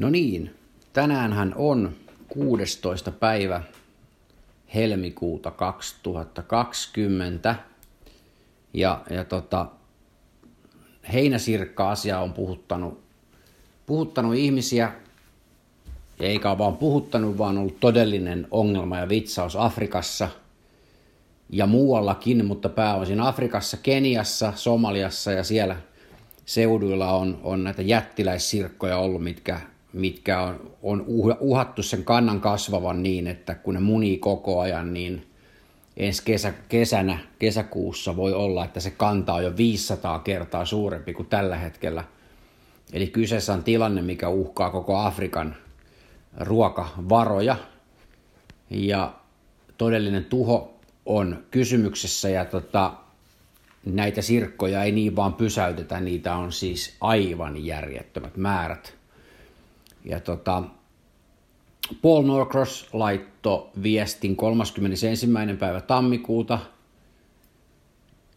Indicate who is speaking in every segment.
Speaker 1: No niin, tänäänhän on 16. päivä helmikuuta 2020 ja, ja tota, heinäsirkka-asia on puhuttanut, puhuttanut ihmisiä, eikä vaan puhuttanut, vaan ollut todellinen ongelma ja vitsaus Afrikassa ja muuallakin, mutta pääosin Afrikassa, Keniassa, Somaliassa ja siellä seuduilla on, on näitä jättiläissirkkoja ollut, mitkä mitkä on, on uhattu sen kannan kasvavan niin, että kun ne munii koko ajan, niin ensi kesä, kesänä, kesäkuussa voi olla, että se kanta on jo 500 kertaa suurempi kuin tällä hetkellä. Eli kyseessä on tilanne, mikä uhkaa koko Afrikan ruokavaroja. Ja todellinen tuho on kysymyksessä ja tota, näitä sirkkoja ei niin vaan pysäytetä, niitä on siis aivan järjettömät määrät – ja tota, Paul Norcross laitto viestin 31. päivä tammikuuta.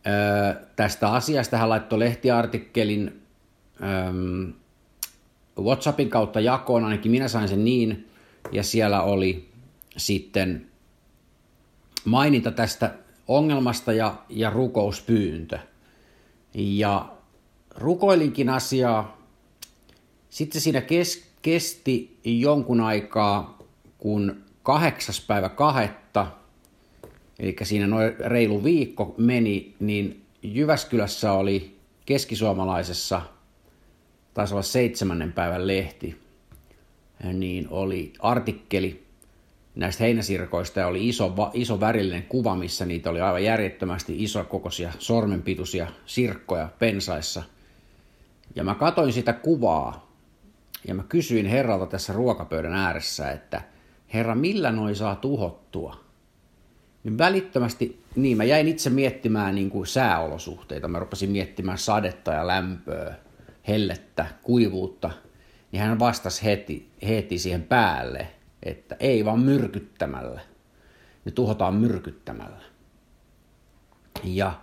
Speaker 1: Öö, tästä asiasta hän laittoi lehtiartikkelin öö, WhatsAppin kautta jakoon, ainakin minä sain sen niin, ja siellä oli sitten maininta tästä ongelmasta ja, ja rukouspyyntö. Ja rukoilinkin asiaa. Sitten siinä kes, kesti jonkun aikaa, kun kahdeksas päivä kahetta, eli siinä noin reilu viikko meni, niin Jyväskylässä oli keskisuomalaisessa, taisi olla seitsemännen päivän lehti, niin oli artikkeli näistä heinäsirkoista ja oli iso, iso värillinen kuva, missä niitä oli aivan järjettömästi iso kokoisia sormenpituisia sirkkoja pensaissa. Ja mä katoin sitä kuvaa ja mä kysyin herralta tässä ruokapöydän ääressä, että herra, millä noi saa tuhottua? Niin välittömästi, niin mä jäin itse miettimään niin kuin sääolosuhteita. Mä rupesin miettimään sadetta ja lämpöä, hellettä, kuivuutta. Niin hän vastasi heti, heti siihen päälle, että ei vaan myrkyttämällä. Ne tuhotaan myrkyttämällä. Ja,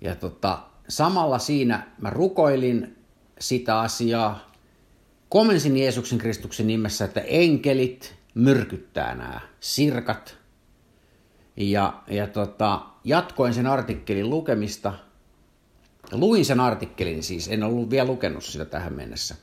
Speaker 1: ja tota, samalla siinä mä rukoilin sitä asiaa, Komensin Jeesuksen Kristuksen nimessä, että enkelit myrkyttää nämä sirkat. Ja, ja tota, jatkoin sen artikkelin lukemista. Luin sen artikkelin siis, en ollut vielä lukenut sitä tähän mennessä.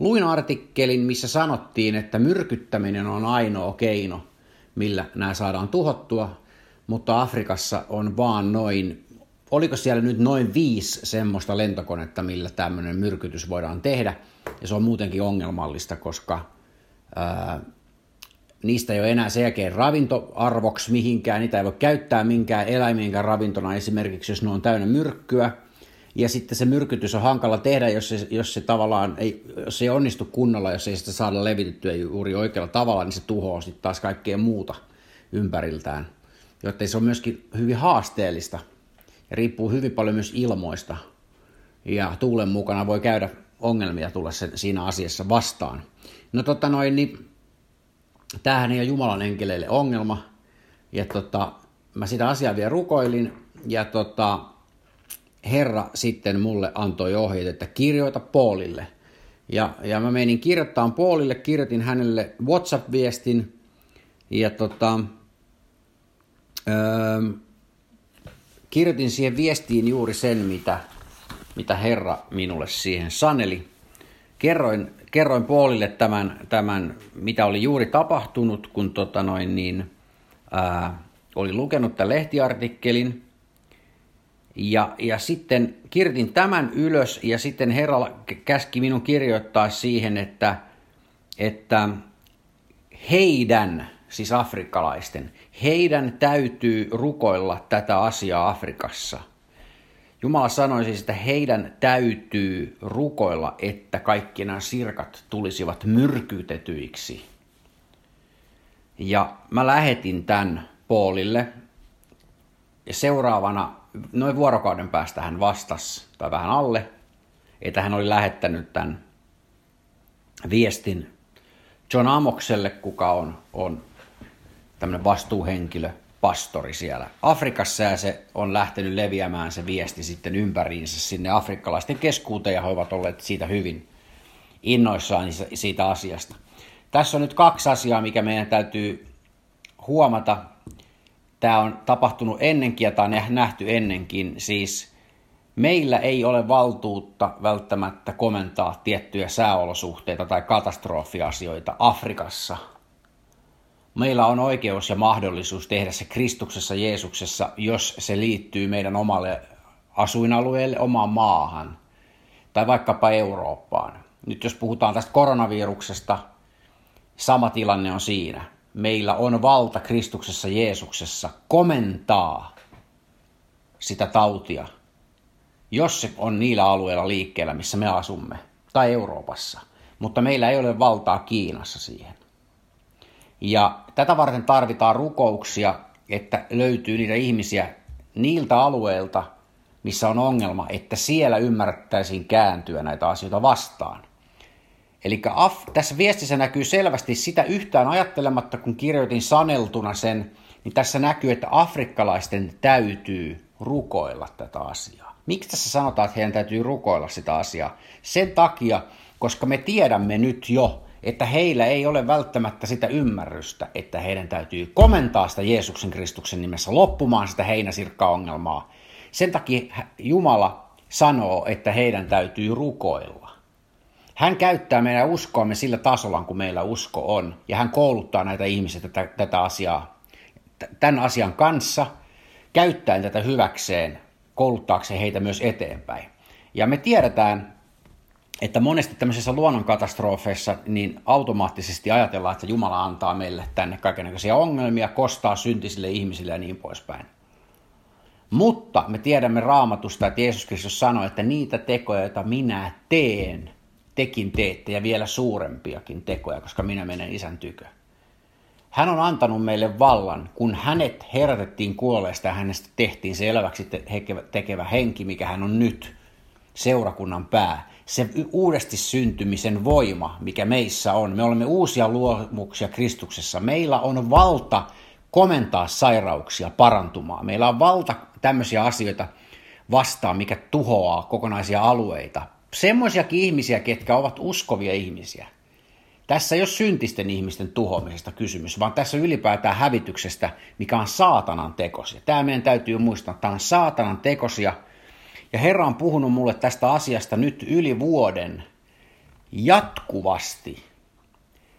Speaker 1: Luin artikkelin, missä sanottiin, että myrkyttäminen on ainoa keino, millä nämä saadaan tuhottua, mutta Afrikassa on vaan noin, oliko siellä nyt noin viisi semmoista lentokonetta, millä tämmöinen myrkytys voidaan tehdä – ja se on muutenkin ongelmallista, koska ää, niistä ei ole enää sen jälkeen ravintoarvoksi mihinkään, niitä ei voi käyttää minkään eläiminkään ravintona esimerkiksi, jos ne on täynnä myrkkyä. Ja sitten se myrkytys on hankala tehdä, jos se, jos se tavallaan ei, jos se ei onnistu kunnolla, jos ei sitä saada levitettyä juuri oikealla tavalla, niin se tuhoaa sitten taas kaikkea muuta ympäriltään. Joten se on myöskin hyvin haasteellista riippuu hyvin paljon myös ilmoista. Ja tuulen mukana voi käydä ongelmia tulla sen, siinä asiassa vastaan. No tota noin, niin tämähän ei ole Jumalan enkeleille ongelma. Ja tota, mä sitä asiaa vielä rukoilin ja tota, Herra sitten mulle antoi ohjeet, että kirjoita Paulille. Ja, ja mä menin kirjoittaa Paulille, kirjoitin hänelle WhatsApp-viestin ja tota, öö, kirjoitin siihen viestiin juuri sen, mitä, mitä Herra minulle siihen saneli. Kerroin, kerroin Paulille tämän, tämän, mitä oli juuri tapahtunut, kun tota noin, niin, ää, oli lukenut tämän lehtiartikkelin. Ja, ja sitten kirjoitin tämän ylös ja sitten Herra käski minun kirjoittaa siihen, että, että heidän, siis afrikkalaisten, heidän täytyy rukoilla tätä asiaa Afrikassa – Jumala sanoi siis, että heidän täytyy rukoilla, että kaikki nämä sirkat tulisivat myrkytetyiksi. Ja mä lähetin tämän Paulille. Ja seuraavana, noin vuorokauden päästä hän vastasi, tai vähän alle, että hän oli lähettänyt tämän viestin John Amokselle, kuka on, on tämmöinen vastuuhenkilö pastori siellä Afrikassa ja se on lähtenyt leviämään se viesti sitten ympäriinsä sinne afrikkalaisten keskuuteen ja he ovat olleet siitä hyvin innoissaan siitä asiasta. Tässä on nyt kaksi asiaa, mikä meidän täytyy huomata. Tämä on tapahtunut ennenkin ja tämä on nähty ennenkin. Siis meillä ei ole valtuutta välttämättä komentaa tiettyjä sääolosuhteita tai katastrofiasioita Afrikassa. Meillä on oikeus ja mahdollisuus tehdä se Kristuksessa Jeesuksessa, jos se liittyy meidän omalle asuinalueelle, omaan maahan tai vaikkapa Eurooppaan. Nyt jos puhutaan tästä koronaviruksesta, sama tilanne on siinä. Meillä on valta Kristuksessa Jeesuksessa komentaa sitä tautia, jos se on niillä alueilla liikkeellä, missä me asumme, tai Euroopassa. Mutta meillä ei ole valtaa Kiinassa siihen. Ja tätä varten tarvitaan rukouksia, että löytyy niitä ihmisiä niiltä alueilta, missä on ongelma, että siellä ymmärrettäisiin kääntyä näitä asioita vastaan. Eli tässä viestissä näkyy selvästi sitä yhtään ajattelematta, kun kirjoitin saneltuna sen, niin tässä näkyy, että afrikkalaisten täytyy rukoilla tätä asiaa. Miksi tässä sanotaan, että heidän täytyy rukoilla sitä asiaa? Sen takia, koska me tiedämme nyt jo, että heillä ei ole välttämättä sitä ymmärrystä, että heidän täytyy komentaa sitä Jeesuksen Kristuksen nimessä loppumaan sitä heinäsirkka-ongelmaa. Sen takia Jumala sanoo, että heidän täytyy rukoilla. Hän käyttää meidän uskoamme sillä tasolla, kun meillä usko on, ja hän kouluttaa näitä ihmisiä tätä, tätä asiaa, tämän asian kanssa, käyttäen tätä hyväkseen, kouluttaakseen heitä myös eteenpäin. Ja me tiedetään, että monesti tämmöisissä luonnonkatastrofeissa niin automaattisesti ajatellaan, että Jumala antaa meille tänne kaikenlaisia ongelmia, kostaa syntisille ihmisille ja niin poispäin. Mutta me tiedämme raamatusta, että Jeesus Kristus sanoi, että niitä tekoja, joita minä teen, tekin teette ja vielä suurempiakin tekoja, koska minä menen isän tykö. Hän on antanut meille vallan, kun hänet herätettiin kuolleesta ja hänestä tehtiin se eläväksi tekevä henki, mikä hän on nyt, seurakunnan pää. Se uudesti syntymisen voima, mikä meissä on. Me olemme uusia luomuksia Kristuksessa. Meillä on valta komentaa sairauksia parantumaan. Meillä on valta tämmöisiä asioita vastaan, mikä tuhoaa kokonaisia alueita, semmoisiakin ihmisiä, ketkä ovat uskovia ihmisiä. Tässä ei ole syntisten ihmisten tuhoamisesta kysymys, vaan tässä ylipäätään hävityksestä, mikä on saatanan tekosia. Tämä meidän täytyy muistaa, tämä on saatanan tekosia. Ja Herra on puhunut mulle tästä asiasta nyt yli vuoden jatkuvasti.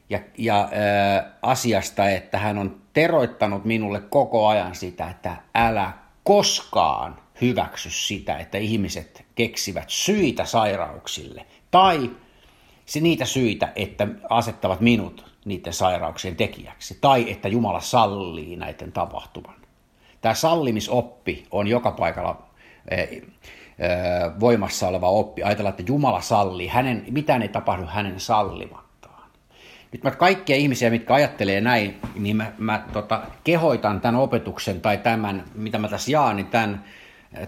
Speaker 1: Ja, ja äh, asiasta, että hän on teroittanut minulle koko ajan sitä, että älä koskaan hyväksy sitä, että ihmiset keksivät syitä sairauksille tai niitä syitä, että asettavat minut niiden sairauksien tekijäksi tai että Jumala sallii näiden tapahtuman. Tämä sallimisoppi on joka paikalla voimassa oleva oppi. Ajatellaan, että Jumala sallii, hänen, mitään ei tapahdu hänen sallimattaan. Nyt mä kaikkia ihmisiä, mitkä ajattelee näin, niin mä, mä tota, kehoitan tämän opetuksen tai tämän, mitä mä tässä jaan, niin tämän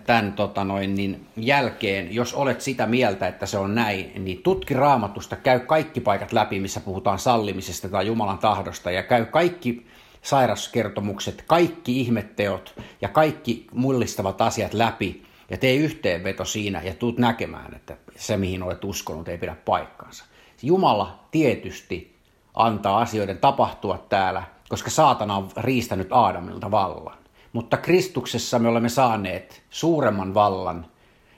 Speaker 1: tämän tota noin, niin jälkeen, jos olet sitä mieltä, että se on näin, niin tutki raamatusta, käy kaikki paikat läpi, missä puhutaan sallimisesta tai Jumalan tahdosta, ja käy kaikki sairaskertomukset, kaikki ihmetteot ja kaikki mullistavat asiat läpi, ja tee yhteenveto siinä, ja tuut näkemään, että se, mihin olet uskonut, ei pidä paikkaansa. Jumala tietysti antaa asioiden tapahtua täällä, koska saatana on riistänyt Aadamilta vallan. Mutta Kristuksessa me olemme saaneet suuremman vallan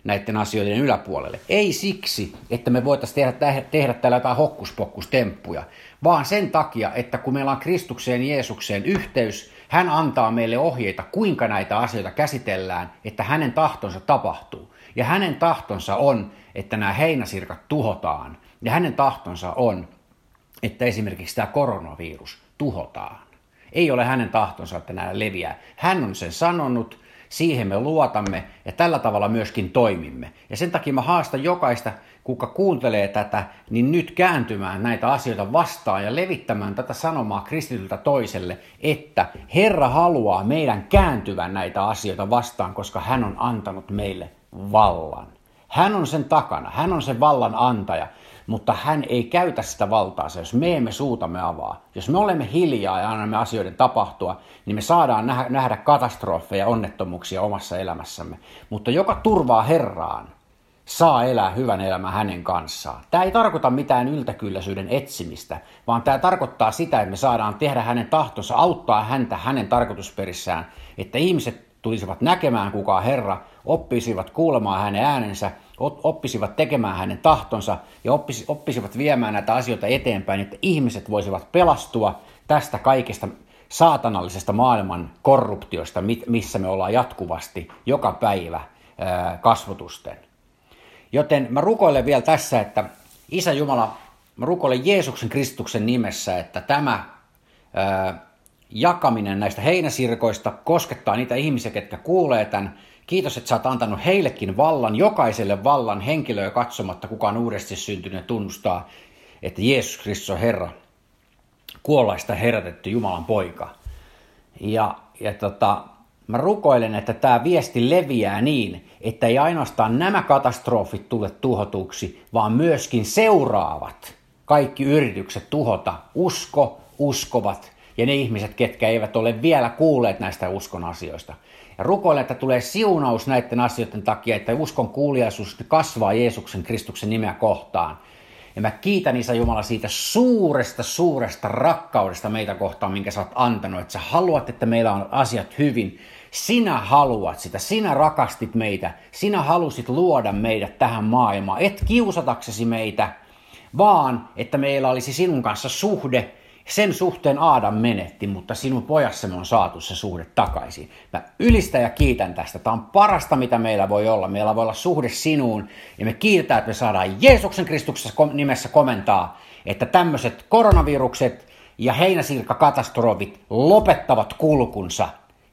Speaker 1: näiden asioiden yläpuolelle. Ei siksi, että me voitaisiin tehdä, tehdä täällä jotain hokkuspokkustemppuja, vaan sen takia, että kun meillä on Kristukseen Jeesukseen yhteys, hän antaa meille ohjeita, kuinka näitä asioita käsitellään, että hänen tahtonsa tapahtuu. Ja hänen tahtonsa on, että nämä heinäsirkat tuhotaan. Ja hänen tahtonsa on, että esimerkiksi tämä koronavirus tuhotaan. Ei ole hänen tahtonsa, että nämä leviää. Hän on sen sanonut, siihen me luotamme ja tällä tavalla myöskin toimimme. Ja sen takia mä haastan jokaista, kuka kuuntelee tätä, niin nyt kääntymään näitä asioita vastaan ja levittämään tätä sanomaa kristityltä toiselle, että Herra haluaa meidän kääntyvän näitä asioita vastaan, koska hän on antanut meille vallan. Hän on sen takana, hän on sen vallan antaja mutta hän ei käytä sitä valtaa, jos me emme suutamme avaa. Jos me olemme hiljaa ja annamme asioiden tapahtua, niin me saadaan nähdä katastrofeja, onnettomuuksia omassa elämässämme. Mutta joka turvaa Herraan, saa elää hyvän elämän hänen kanssaan. Tämä ei tarkoita mitään yltäkylläisyyden etsimistä, vaan tämä tarkoittaa sitä, että me saadaan tehdä hänen tahtonsa, auttaa häntä hänen tarkoitusperissään, että ihmiset tulisivat näkemään, kuka Herra, oppisivat kuulemaan hänen äänensä, oppisivat tekemään hänen tahtonsa ja oppisivat viemään näitä asioita eteenpäin, että ihmiset voisivat pelastua tästä kaikesta saatanallisesta maailman korruptiosta, missä me ollaan jatkuvasti joka päivä kasvotusten. Joten mä rukoilen vielä tässä, että Isä Jumala, mä rukoilen Jeesuksen Kristuksen nimessä, että tämä jakaminen näistä heinäsirkoista koskettaa niitä ihmisiä, ketkä kuulee tämän. Kiitos, että sä oot antanut heillekin vallan, jokaiselle vallan henkilöä katsomatta, kukaan uudesti syntynyt tunnustaa, että Jeesus Kristus on Herra, kuollaista herätetty Jumalan poika. Ja, ja tota, mä rukoilen, että tämä viesti leviää niin, että ei ainoastaan nämä katastrofit tule tuhotuksi, vaan myöskin seuraavat. Kaikki yritykset tuhota. Usko, uskovat ja ne ihmiset, ketkä eivät ole vielä kuulleet näistä uskon asioista. Ja rukoilen, että tulee siunaus näiden asioiden takia, että uskon kuuliaisuus kasvaa Jeesuksen Kristuksen nimeä kohtaan. Ja mä kiitän Isä Jumala siitä suuresta, suuresta rakkaudesta meitä kohtaan, minkä sä oot antanut. Että sä haluat, että meillä on asiat hyvin. Sinä haluat sitä, sinä rakastit meitä, sinä halusit luoda meidät tähän maailmaan. Et kiusataksesi meitä, vaan että meillä olisi sinun kanssa suhde, sen suhteen Aadam menetti, mutta sinun pojassamme on saatu se suhde takaisin. Mä ylistän ja kiitän tästä. Tämä on parasta, mitä meillä voi olla. Meillä voi olla suhde sinuun ja me kiitetään, että me saadaan Jeesuksen Kristuksessa nimessä komentaa, että tämmöiset koronavirukset ja heinäsirkakatastrofit lopettavat kulkunsa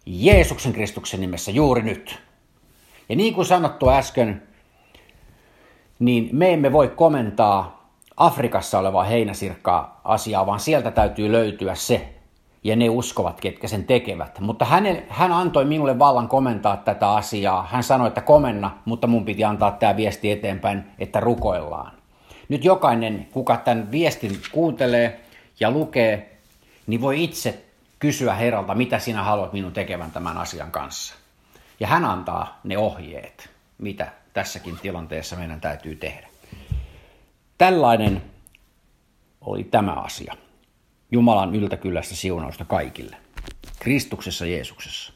Speaker 1: Jeesuksen Kristuksen nimessä juuri nyt. Ja niin kuin sanottu äsken, niin me emme voi komentaa Afrikassa olevaa heinäsirkkaa asiaa, vaan sieltä täytyy löytyä se, ja ne uskovat, ketkä sen tekevät. Mutta hänen, hän antoi minulle vallan komentaa tätä asiaa. Hän sanoi, että komenna, mutta mun piti antaa tämä viesti eteenpäin, että rukoillaan. Nyt jokainen, kuka tämän viestin kuuntelee ja lukee, niin voi itse kysyä Herralta, mitä sinä haluat minun tekevän tämän asian kanssa. Ja hän antaa ne ohjeet, mitä tässäkin tilanteessa meidän täytyy tehdä. Tällainen oli tämä asia. Jumalan yltäkyllästä siunausta kaikille. Kristuksessa Jeesuksessa.